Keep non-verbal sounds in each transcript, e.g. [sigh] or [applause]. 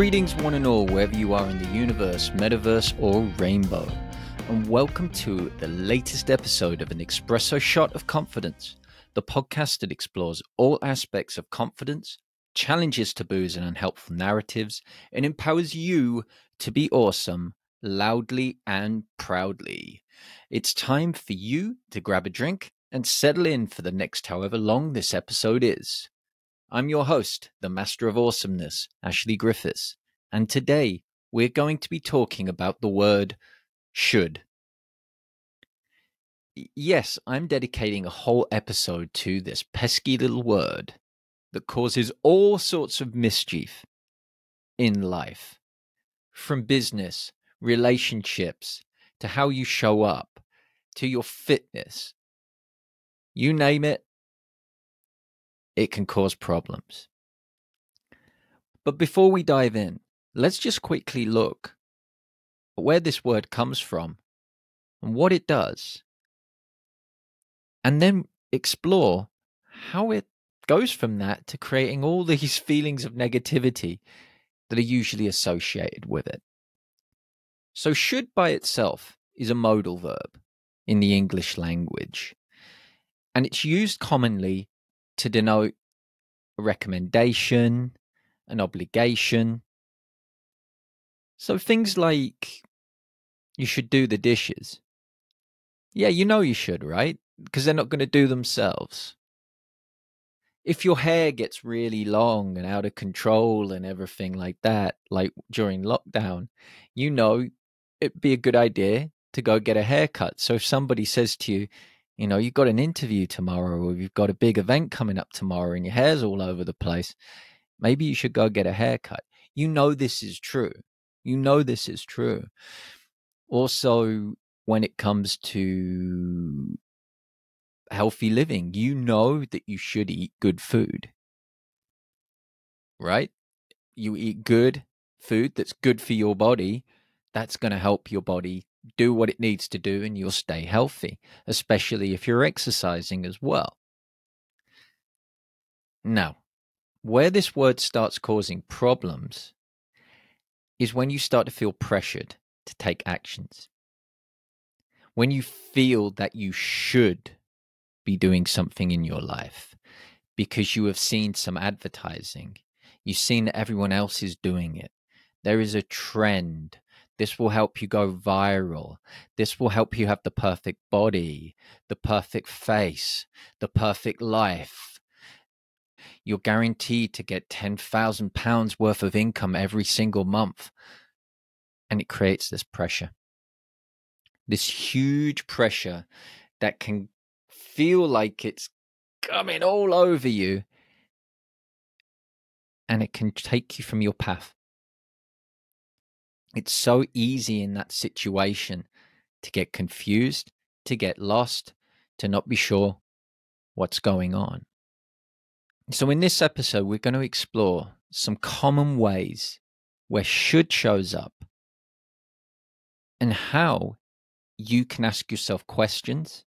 Greetings, one and all, wherever you are in the universe, metaverse, or rainbow, and welcome to the latest episode of An Espresso Shot of Confidence, the podcast that explores all aspects of confidence, challenges taboos and unhelpful narratives, and empowers you to be awesome loudly and proudly. It's time for you to grab a drink and settle in for the next however long this episode is. I'm your host, the Master of Awesomeness, Ashley Griffiths, and today we're going to be talking about the word should. Yes, I'm dedicating a whole episode to this pesky little word that causes all sorts of mischief in life, from business, relationships, to how you show up, to your fitness. You name it, it can cause problems. But before we dive in, let's just quickly look at where this word comes from and what it does, and then explore how it goes from that to creating all these [laughs] feelings of negativity that are usually associated with it. So, should by itself is a modal verb in the English language, and it's used commonly to denote a recommendation, an obligation. So things like you should do the dishes. Yeah, you know you should, right? Because they're not going to do themselves. If your hair gets really long and out of control and everything like that, like during lockdown, you know it'd be a good idea to go get a haircut. So if somebody says to you, you know, you've got an interview tomorrow or you've got a big event coming up tomorrow and your hair's all over the place. Maybe you should go get a haircut. You know, this is true. You know, this is true. Also, when it comes to healthy living, you know that you should eat good food, right? You eat good food that's good for your body. That's going to help your body do what it needs to do and you'll stay healthy, especially if you're exercising as well. Now, where this word starts causing problems is when you start to feel pressured to take actions. When you feel that you should be doing something in your life because you have seen some advertising, you've seen that everyone else is doing it. There is a trend this will help you go viral. This will help you have the perfect body, the perfect face, the perfect life. You're guaranteed to get £10,000 worth of income every single month. And it creates this pressure. This huge pressure that can feel like it's coming all over you. And it can take you from your path. It's so easy in that situation to get confused, to get lost, to not be sure what's going on. So, in this episode, we're going to explore some common ways where should shows up and how you can ask yourself questions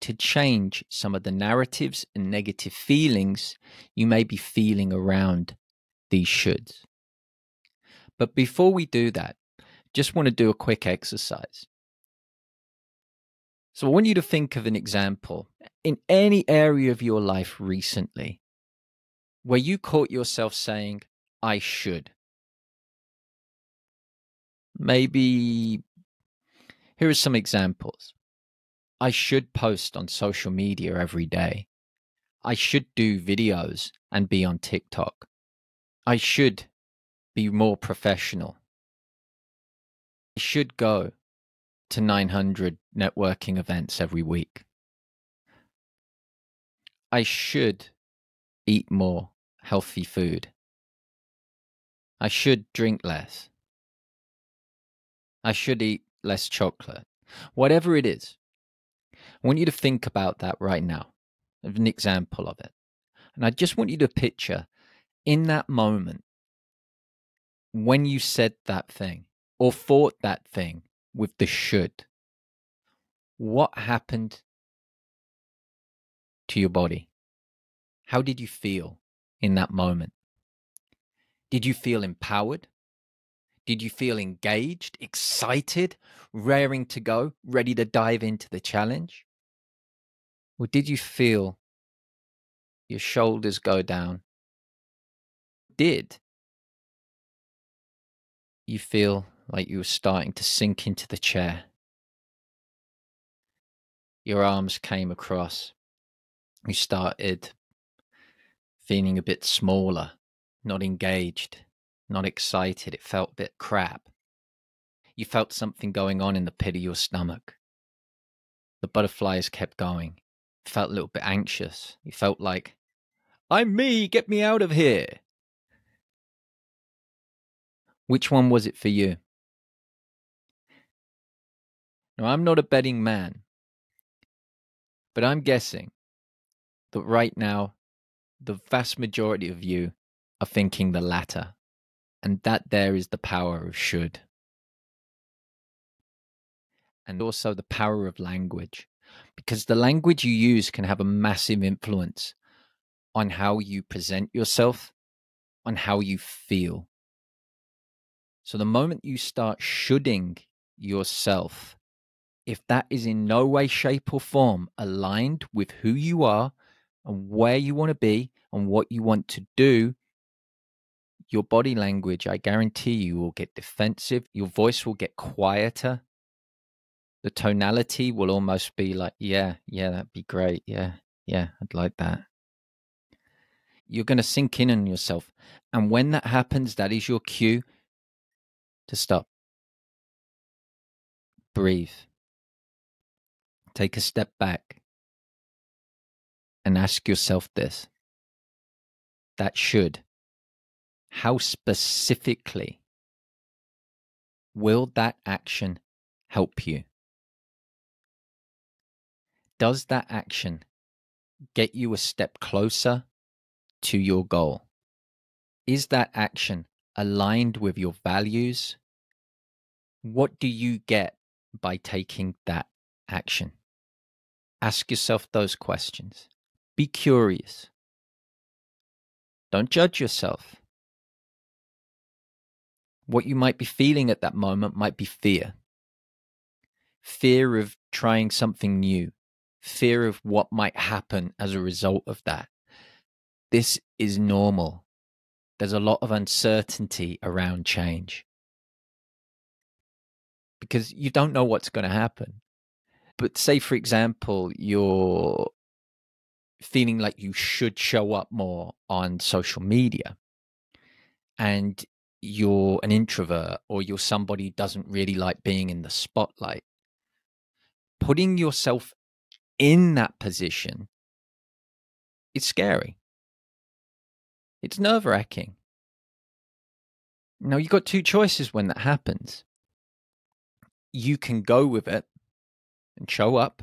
to change some of the narratives and negative feelings you may be feeling around these shoulds. But before we do that, just want to do a quick exercise. So I want you to think of an example in any area of your life recently where you caught yourself saying, I should. Maybe here are some examples. I should post on social media every day. I should do videos and be on TikTok. I should be more professional. I should go to 900 networking events every week. I should eat more healthy food. I should drink less. I should eat less chocolate. Whatever it is, I want you to think about that right now, an example of it. And I just want you to picture in that moment when you said that thing or thought that thing with the should, what happened to your body? How did you feel in that moment? Did you feel empowered? Did you feel engaged, excited, raring to go, ready to dive into the challenge? Or did you feel your shoulders go down? Did you feel like you were starting to sink into the chair? Your arms came across. You started feeling a bit smaller, not engaged, not excited. It felt a bit crap. You felt something going on in the pit of your stomach. The butterflies kept going. You felt a little bit anxious. You felt like, I'm me, get me out of here. Which one was it for you? Now, I'm not a betting man, but I'm guessing that right now, the vast majority of you are thinking the latter. And that there is the power of should. And also the power of language. Because the language you use can have a massive influence on how you present yourself, on how you feel. So the moment you start shoulding yourself, if that is in no way, shape, or form aligned with who you are and where you want to be and what you want to do, your body language, I guarantee you, will get defensive. Your voice will get quieter. The tonality will almost be like, yeah, yeah, that'd be great. Yeah, yeah, I'd like that. You're going to sink in on yourself. And when that happens, that is your cue to stop. Breathe. Take a step back and ask yourself this. That should how specifically will that action help you? Does that action get you a step closer to your goal? Is that action aligned with your values? What do you get by taking that action? Ask yourself those questions. Be curious. Don't judge yourself. What you might be feeling at that moment might be fear fear of trying something new, fear of what might happen as a result of that. This is normal. There's a lot of uncertainty around change because you don't know what's going to happen. But say, for example, you're feeling like you should show up more on social media and you're an introvert or you're somebody who doesn't really like being in the spotlight, putting yourself in that position is scary. It's nerve wracking. Now, you've got two choices when that happens. You can go with it and show up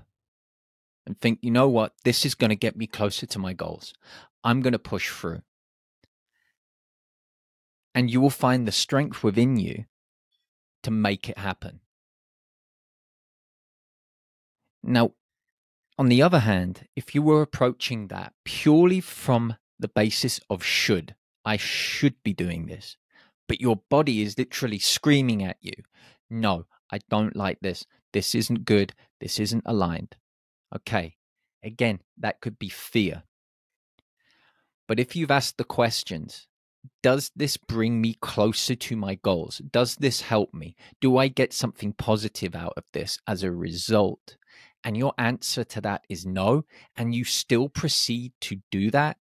and think, you know what, this is going to get me closer to my goals. I'm going to push through and you will find the strength within you to make it happen. Now, on the other hand, if you were approaching that purely from the basis of should, I should be doing this, but your body is literally screaming at you, no, I don't like this. This isn't good. This isn't aligned. Okay. Again, that could be fear. But if you've asked the questions, does this bring me closer to my goals? Does this help me? Do I get something positive out of this as a result? And your answer to that is no, and you still proceed to do that,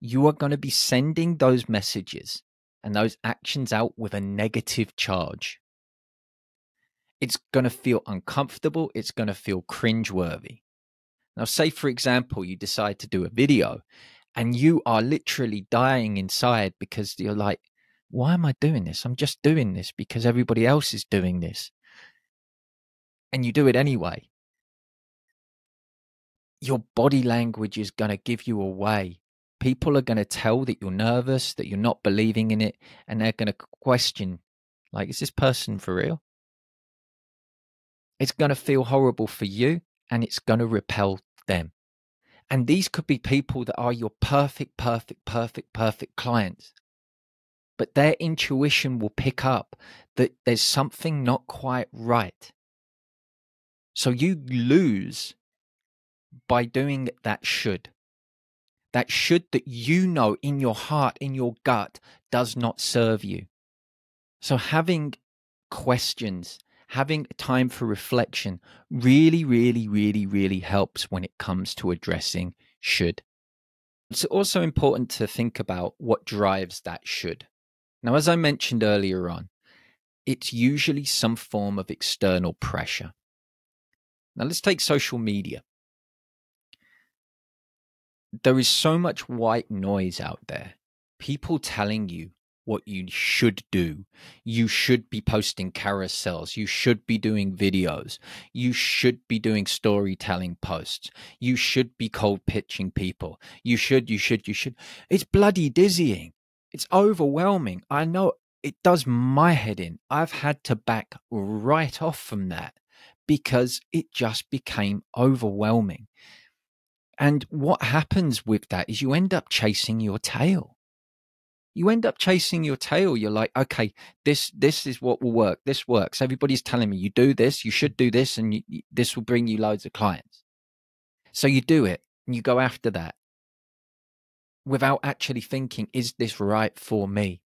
you are going to be sending those messages and those actions out with a negative charge. It's going to feel uncomfortable. It's going to feel cringeworthy. Now, say, for example, you decide to do a video and you are literally dying inside because you're like, why am I doing this? I'm just doing this because everybody else is doing this. And you do it anyway. Your body language is going to give you away. People are going to tell that you're nervous, that you're not believing in it, and they're going to question, like, is this person for real? It's going to feel horrible for you and it's going to repel them. And these could be people that are your perfect, perfect, perfect, perfect clients. but their intuition will pick up that there's something not quite right. So you lose by doing that should. That should that you know in your heart, in your gut, does not serve you. So having questions, having time for reflection really, really, really, really helps when it comes to addressing should. It's also important to think about what drives that should. Now, as I mentioned earlier on, it's usually some form of external pressure. Now, let's take social media. There is so much white noise out there. People telling you what you should do. You should be posting carousels. You should be doing videos. You should be doing storytelling posts. You should be cold pitching people. You should, you should, you should. It's bloody dizzying. It's overwhelming. I know it does my head in. I've had to back right off from that because it just became overwhelming. And what happens with that is you end up chasing your tail you end up chasing your tail. You're like, okay, this this is what will work. This works. Everybody's telling me you do this, you should do this, and you, this will bring you loads of clients. So you do it and you go after that without actually thinking, is this right for me?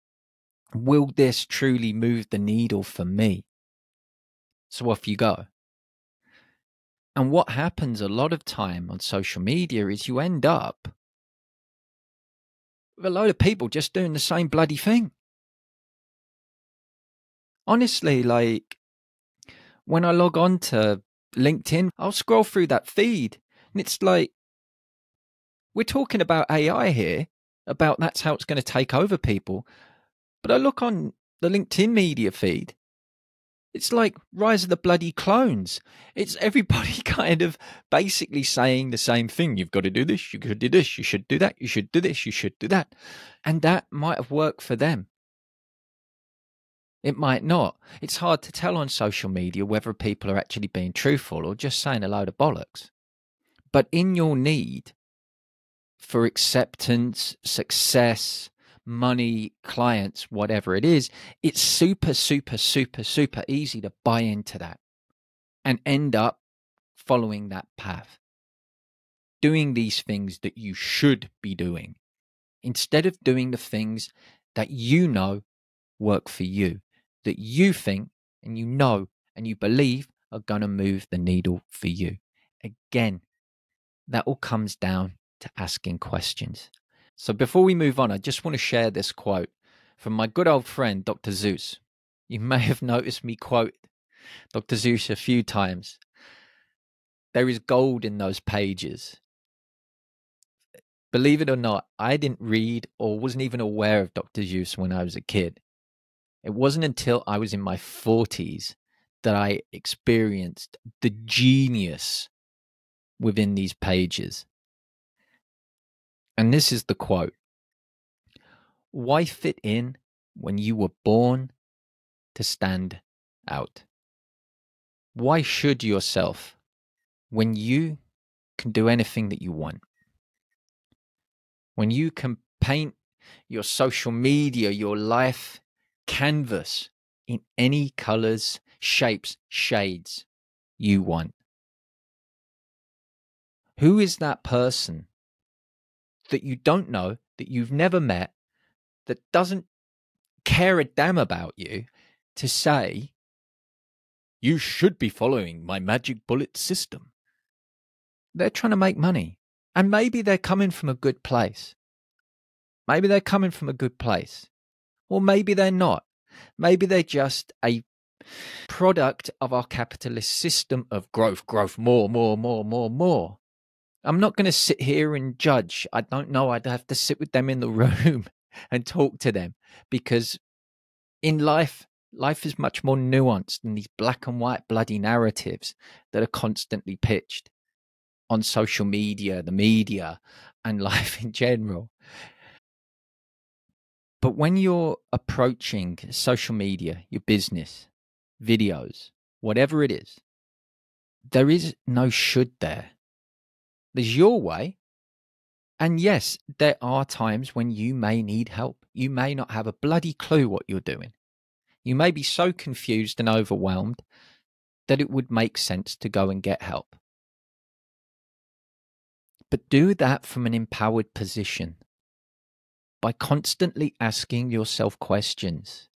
Will this truly move the needle for me? So off you go. And what happens a lot of time on social media is you end up with a load of people just doing the same bloody thing. Honestly, like when I log on to LinkedIn, I'll scroll through that feed and it's like, we're talking about AI here, about that's how it's going to take over people. But I look on the LinkedIn media feed it's like Rise of the Bloody Clones. It's everybody [laughs] kind of basically saying the same thing. You've got to do this, you could do this, you should do that, you should do this, you should do that. And that might have worked for them. It might not. It's hard to tell on social media whether people are actually being truthful or just saying a load of bollocks. But in your need for acceptance, success, money, clients, whatever it is, it's super, super, super, super easy to buy into that and end up following that path. Doing these things that you should be doing instead of doing the things that you know work for you, that you think and you know and you believe are going to move the needle for you. Again, that all comes down to asking questions. So before we move on, I just want to share this quote from my good old friend, Dr. Seuss. You [laughs] may have noticed me quote Dr. Seuss a few times. There is gold in those pages. Believe it or not, I didn't read or wasn't even aware of Dr. Seuss when I was a kid. It wasn't until I was in my 40s that I experienced the genius within these pages. And this is the quote Why fit in when you were born to stand out? Why should yourself when you can do anything that you want? When you can paint your social media, your life canvas in any colors, shapes, shades you want. Who is that person that you don't know, that you've never met, that doesn't care a damn about you to say, you should be following my magic bullet system. They're trying to make money. And maybe they're coming from a good place. Maybe they're coming from a good place. Or maybe they're not. Maybe they're just a product of our capitalist system of growth, growth, more, more, more, more, more. I'm not going to sit here and judge. I don't know. I'd have to sit with them in the [laughs] room and talk to them because in life, life is much more nuanced than these black and white bloody narratives that are constantly pitched on social media, the media, and [laughs] life in general. But when you're approaching social media, your business, videos, whatever it is, there is no should there there's your way And yes, there are times when you may need help. You may not have a bloody clue what you're doing. You may be so confused and overwhelmed that it would make sense to go and get help. But do that from an empowered position by constantly asking yourself questions.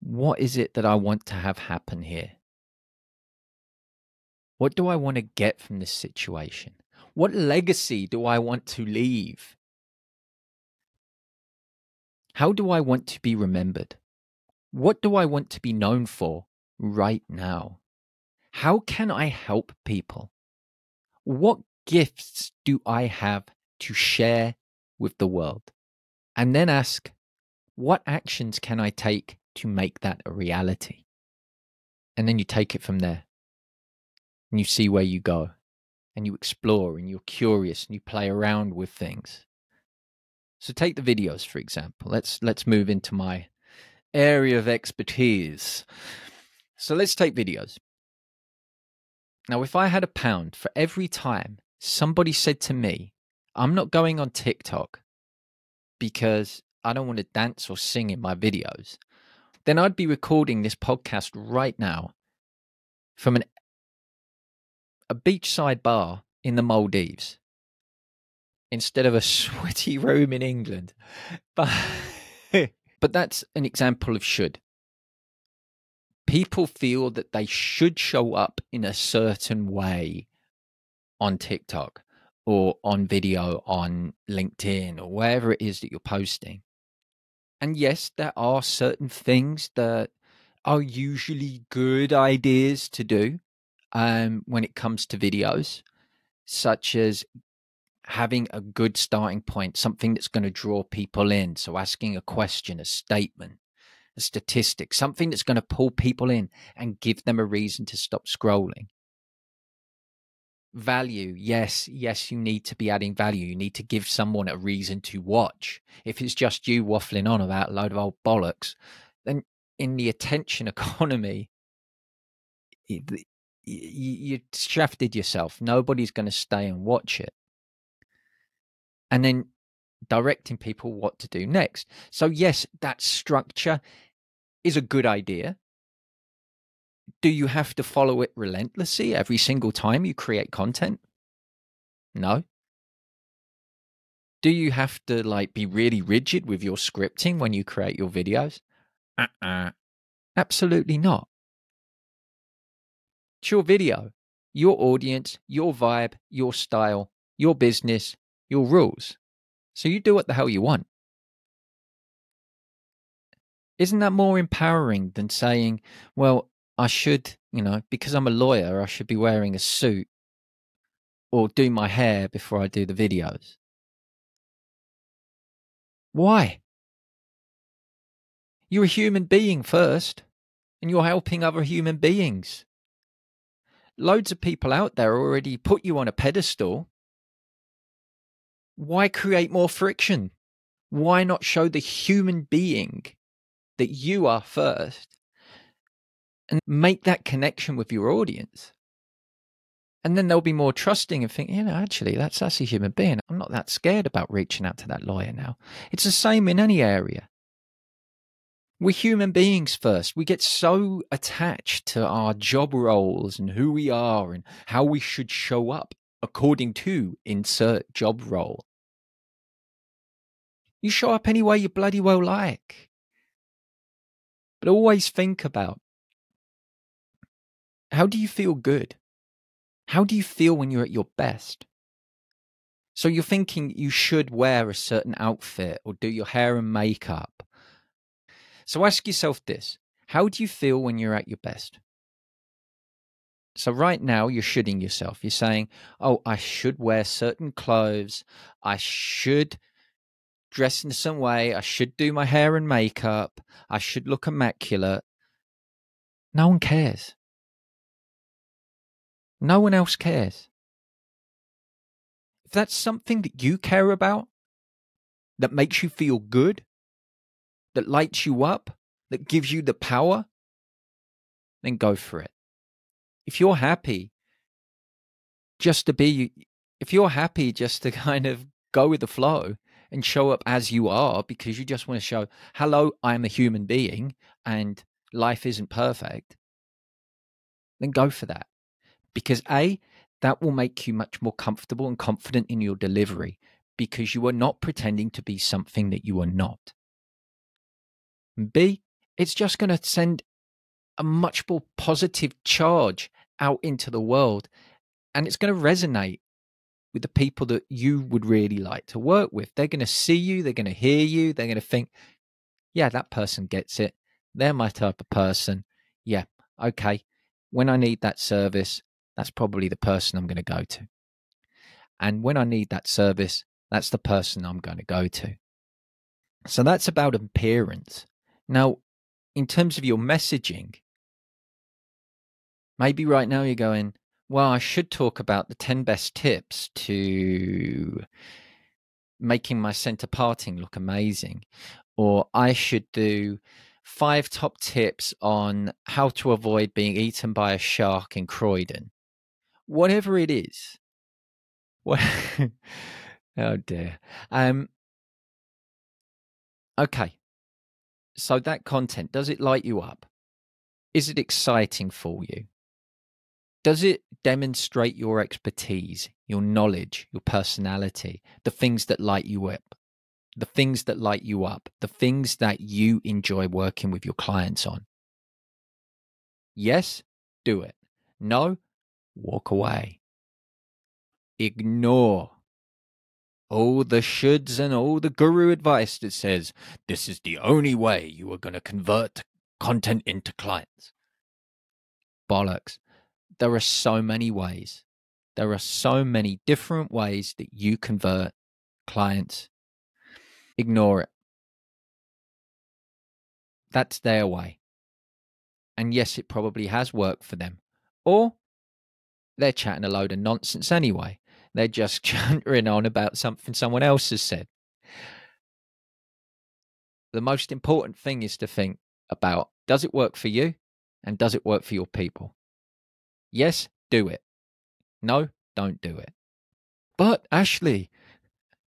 What is it that I want to have happen here? What do I want to get from this situation? What legacy do I want to leave? How do I want to be remembered? What do I want to be known for right now? How can I help people? What gifts do I have to share with the world? And then ask, what actions can I take to make that a reality? And then you take it from there and you see where you go and you explore and you're curious and you play around with things. So take the videos for example. Let's let's move into my area of expertise. So let's take videos. Now if I had a pound for every time somebody said to me, I'm not going on TikTok because I don't want to dance or sing in my videos, then I'd be recording this podcast right now from an a beachside bar in the Maldives instead of a [laughs] sweaty room in England. But [laughs] but that's an example of should. People feel that they should show up in a certain way on TikTok or on video on LinkedIn or wherever it is that you're posting. And yes, there are certain things that are usually good ideas to do um, when it comes to videos, such as having a good starting point, something that's going to draw people in. So, asking a question, a statement, a statistic, something that's going to pull people in and give them a reason to stop scrolling. Value, yes, yes, you need to be adding value. You need to give someone a reason to watch. If it's just you waffling on about a load of old bollocks, then in the attention [laughs] economy, you, you shafted yourself. Nobody's going to stay and watch it. And then directing people what to do next. So, yes, that structure is a good idea. Do you have to follow it relentlessly every single time you create content? No. Do you have to like be really rigid with your scripting when you create your videos? Uh-uh. Absolutely not. Your video, your audience, your vibe, your style, your business, your rules. So you do what the hell you want. Isn't that more empowering than saying, well, I should, you know, because I'm a lawyer, I should be wearing a suit or do my hair before I do the videos? Why? You're a human being first, and you're helping other human beings loads of people out there already put you on a pedestal. Why create more friction? Why not show the human being that you are first and make that connection with your audience? And then they'll be more trusting and think, you know, actually, that's that's a human being. I'm not that scared about reaching out to that lawyer now. It's the same in any area we're human beings first. We get so attached to our job roles and who we are and how we should show up according to insert job role. You show up any way you bloody well like. But always think about how do you feel good? How do you feel when you're at your best? So you're thinking you should wear a certain outfit or do your hair and makeup so ask yourself this How do you feel when you're at your best? So, right now, you're shooting yourself. You're saying, Oh, I should wear certain clothes. I should dress in some way. I should do my hair and makeup. I should look immaculate. No one cares. No one else cares. If that's something that you care about, that makes you feel good, that lights you up, that gives you the power, then go for it. If you're happy just to be if you're happy just to [laughs] kind of go with the flow and show up as you are because you just want to show, hello, I'm a human being and life isn't perfect, then go for that. Because A, that will make you much more comfortable and confident in your delivery because you are not pretending to be something that you are not. B, it's just going to send a much more positive charge out into the world and it's going to resonate with the people that you would really like to work with. They're going to see you, they're going to hear you, they're going to think, yeah, that person gets it. They're my type of person. Yeah, okay. When I need that service, that's probably the person I'm going to go to. And when I need that service, that's the person I'm going to go to. So that's about appearance. Now, in terms of your messaging, maybe right now you're going, well, I should talk about the 10 best tips to making my center parting look amazing. Or I should do five top tips on how to avoid being eaten by a shark in Croydon. Whatever it is. [laughs] Oh dear. Um okay. So that content, does it light you up? Is it exciting for you? does it demonstrate your expertise, your knowledge, your personality, the things that light you up, the things that light you up, the things that you enjoy working with your clients on? Yes, do it. No, walk away. Ignore all the shoulds and all the guru advice that says this is the only way you are going to convert content into clients. Bollocks there are so many ways. There are so many different ways that you convert clients. Ignore it. That's their way. And yes, it probably has worked for them. Or they're chatting a load of nonsense anyway. They're just [laughs] chuntering on about something someone else has said. The most important thing is to think about does it work for you and does it work for your people? Yes, do it. No, don't do it. But Ashley,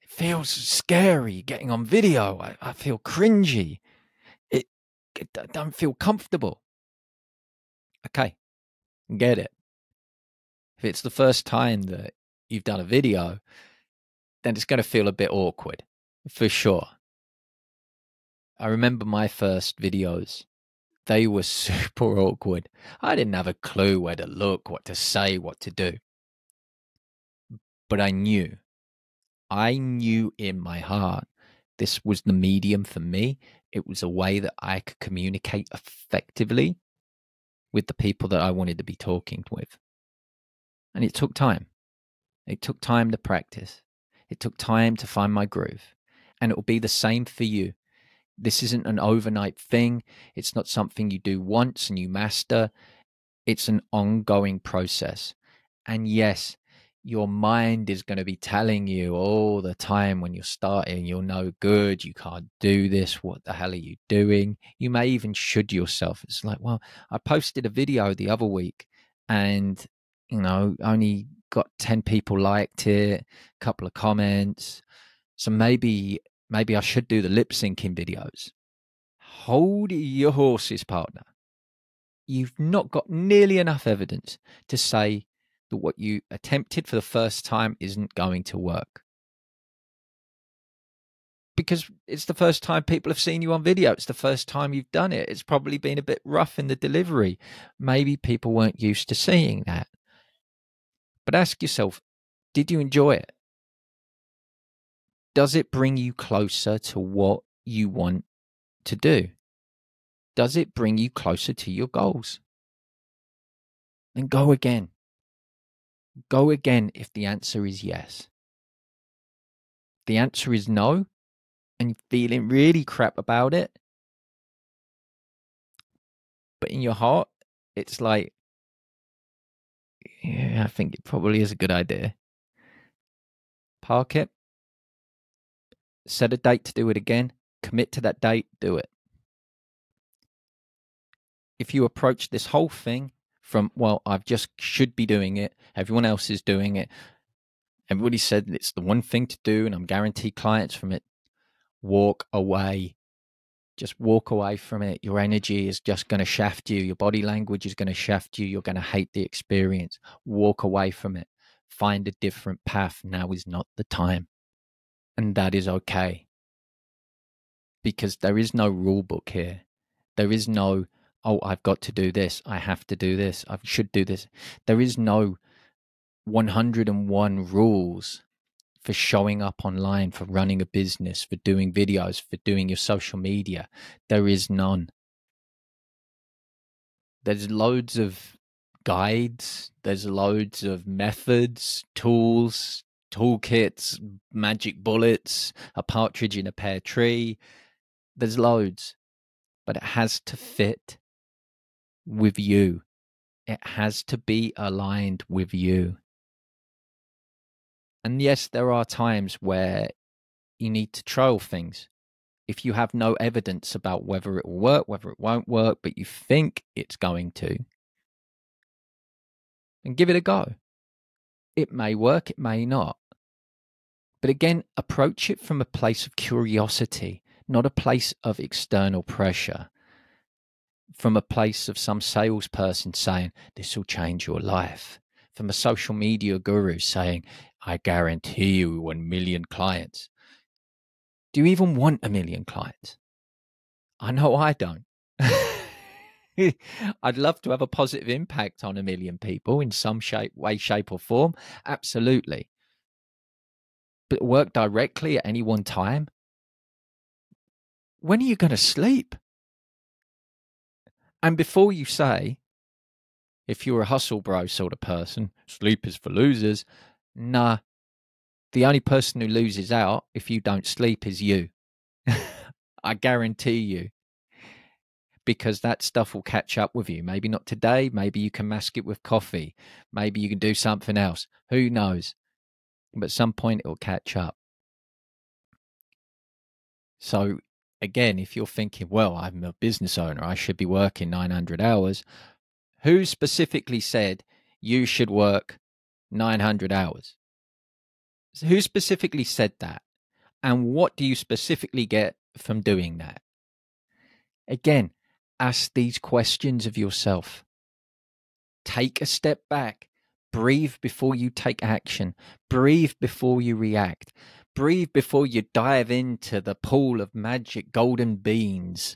it feels scary getting on video. I, I feel cringy. It, it I don't feel comfortable. Okay, get it. If it's the first time that you've done a video, then it's going to feel a bit awkward, for sure. I remember my first videos they were [laughs] super awkward. I didn't have a clue where to look, what to say, what to do. But I knew. I knew in my heart this was the medium for me. It was a way that I could communicate effectively with the people that I wanted to be talking with. And it took time. It took time to practice. It took time to find my groove. And it will be the same for you. This isn't an overnight thing. It's not something you do once and you master. It's an ongoing process. And yes, your mind is going to be telling you all the time when you're starting, you're no good, you can't do this, what the hell are you doing? You may even should yourself. It's like, well, I posted a video the other week and, you know, only got 10 people liked it, a couple of comments. So maybe maybe I should do the lip syncing videos. Hold your horses, partner. You've not got nearly enough evidence to say that what you attempted for the first time isn't going to work. Because it's the first time people have seen you on video. It's the first time you've done it. It's probably been a bit rough in the delivery. Maybe people weren't used to seeing that. But ask yourself did you enjoy it? does it bring you closer to what you want to do? Does it bring you closer to your goals? Then go again. Go again if the answer is yes. The answer is no, and you're feeling really crap about it. But in your heart, it's like, yeah, I think it probably is a good idea. Park it set a date to do it again, commit to that date, do it. If you approach this whole thing from, well, I've just should be doing it, everyone else is doing it, Everybody said it's the one thing to do, and I'm guaranteed clients from it. Walk away. Just walk away from it. Your energy is just going to shaft you. Your body language is going to shaft you. You're going to hate the experience. Walk away from it. Find a different path. Now is not the time. And that is okay. Because there is no rule book here. There is no, oh, I've got to do this. I have to do this. I should do this. There is no 101 rules for showing up online, for running a business, for doing videos, for doing your social media. There is none. There's loads of guides, there's loads of methods, tools, toolkits, magic bullets, a partridge in a pear tree. There's loads, but it has to fit with you. It has to be aligned with you. And yes, there are times where you need to trial things. If you have no evidence about whether it will work, whether it won't work, but you think it's going to, and give it a go. It may work, it may not. But again, approach it from a place of curiosity, not a place of external pressure. From a place of some salesperson saying, This will change your life. From a social media guru saying, I guarantee you 1 million clients. Do you even want a million clients? I know I don't. [laughs] I'd love to have a positive impact on a million people in some shape, way, shape, or form. Absolutely. But work directly at any one time? When are you going to sleep? And before you say, if you're a hustle bro sort of person, sleep is for losers, nah. The only person who loses out if you don't sleep is you. [laughs] I guarantee you because that stuff will catch up with you. Maybe not today. Maybe you can mask it with coffee. Maybe you can do something else. Who knows? But some point, it will catch up. So, again, if you're thinking, well, I'm a business owner, I should be working 900 hours, who specifically said you should work 900 hours? Who specifically said that? And what do you specifically get from doing that? Again, ask these questions of yourself. Take a step back. Breathe before you take action. Breathe before you react. Breathe before you dive into the pool of magic golden beans.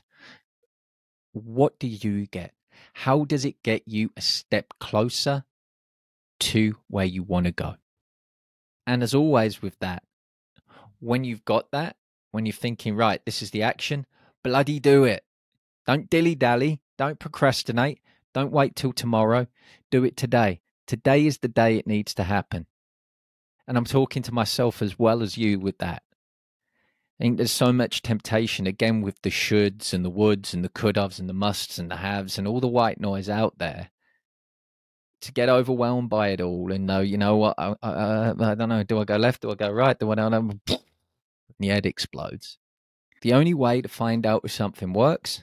What do you get? How does it get you a step closer to where you want to go? And as always, with that, when you've got that, when you're thinking, right, this is the action, bloody do it. Don't dilly dally. Don't procrastinate. Don't wait till tomorrow. Do it today. Today is the day it needs to happen. And I'm talking to myself as well as you with that. I think there's so much temptation again with the shoulds and the woulds and the could haves and the musts and the haves and all the white noise out there to get overwhelmed by it all and know, you know what, I, I, uh, I don't know, do I go left, do I go right, do I don't know? And [laughs] the head explodes. The only way to find out if something works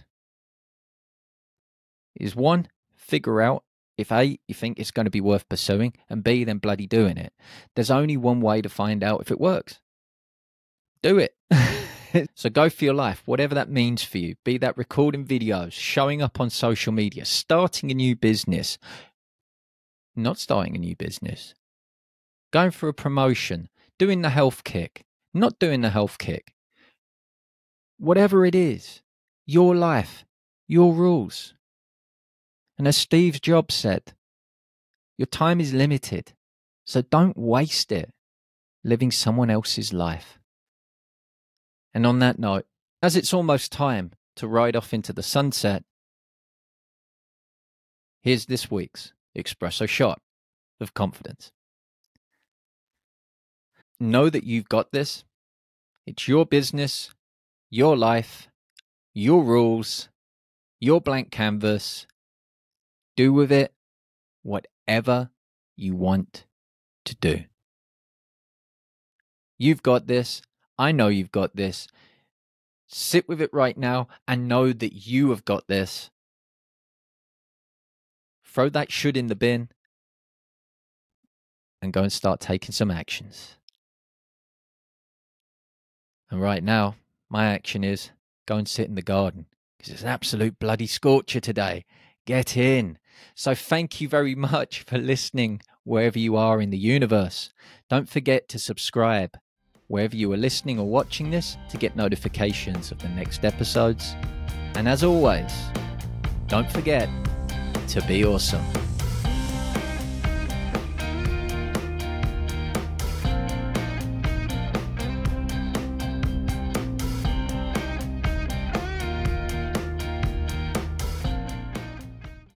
is one, figure out if A, you think it's going to be worth pursuing, and B, then bloody doing it. There's only one way to find out if it works. Do it. [laughs] so go for your life, whatever that means for you. Be that recording videos, showing up on social media, starting a new business, not starting a new business, going for a promotion, doing the health kick, not doing the health kick. Whatever it is, your life, your rules. And as Steve Jobs said, your time is limited, so don't waste it living someone else's life. And on that note, as it's almost time to ride off into the sunset, here's this week's espresso shot of confidence. Know that you've got this. It's your business, your life, your rules, your blank canvas, do with it whatever you want to do. You've got this. I know you've got this. Sit with it right now and know that you have got this. Throw that should in the bin. and go and start taking some actions. And right now, my action is go and sit in the garden because it's an absolute bloody scorcher today. Get in. So, thank you very [laughs] much for listening wherever you are in the universe. Don't forget to subscribe wherever you are listening or watching this to get notifications of the next episodes. And as always, don't forget to be awesome.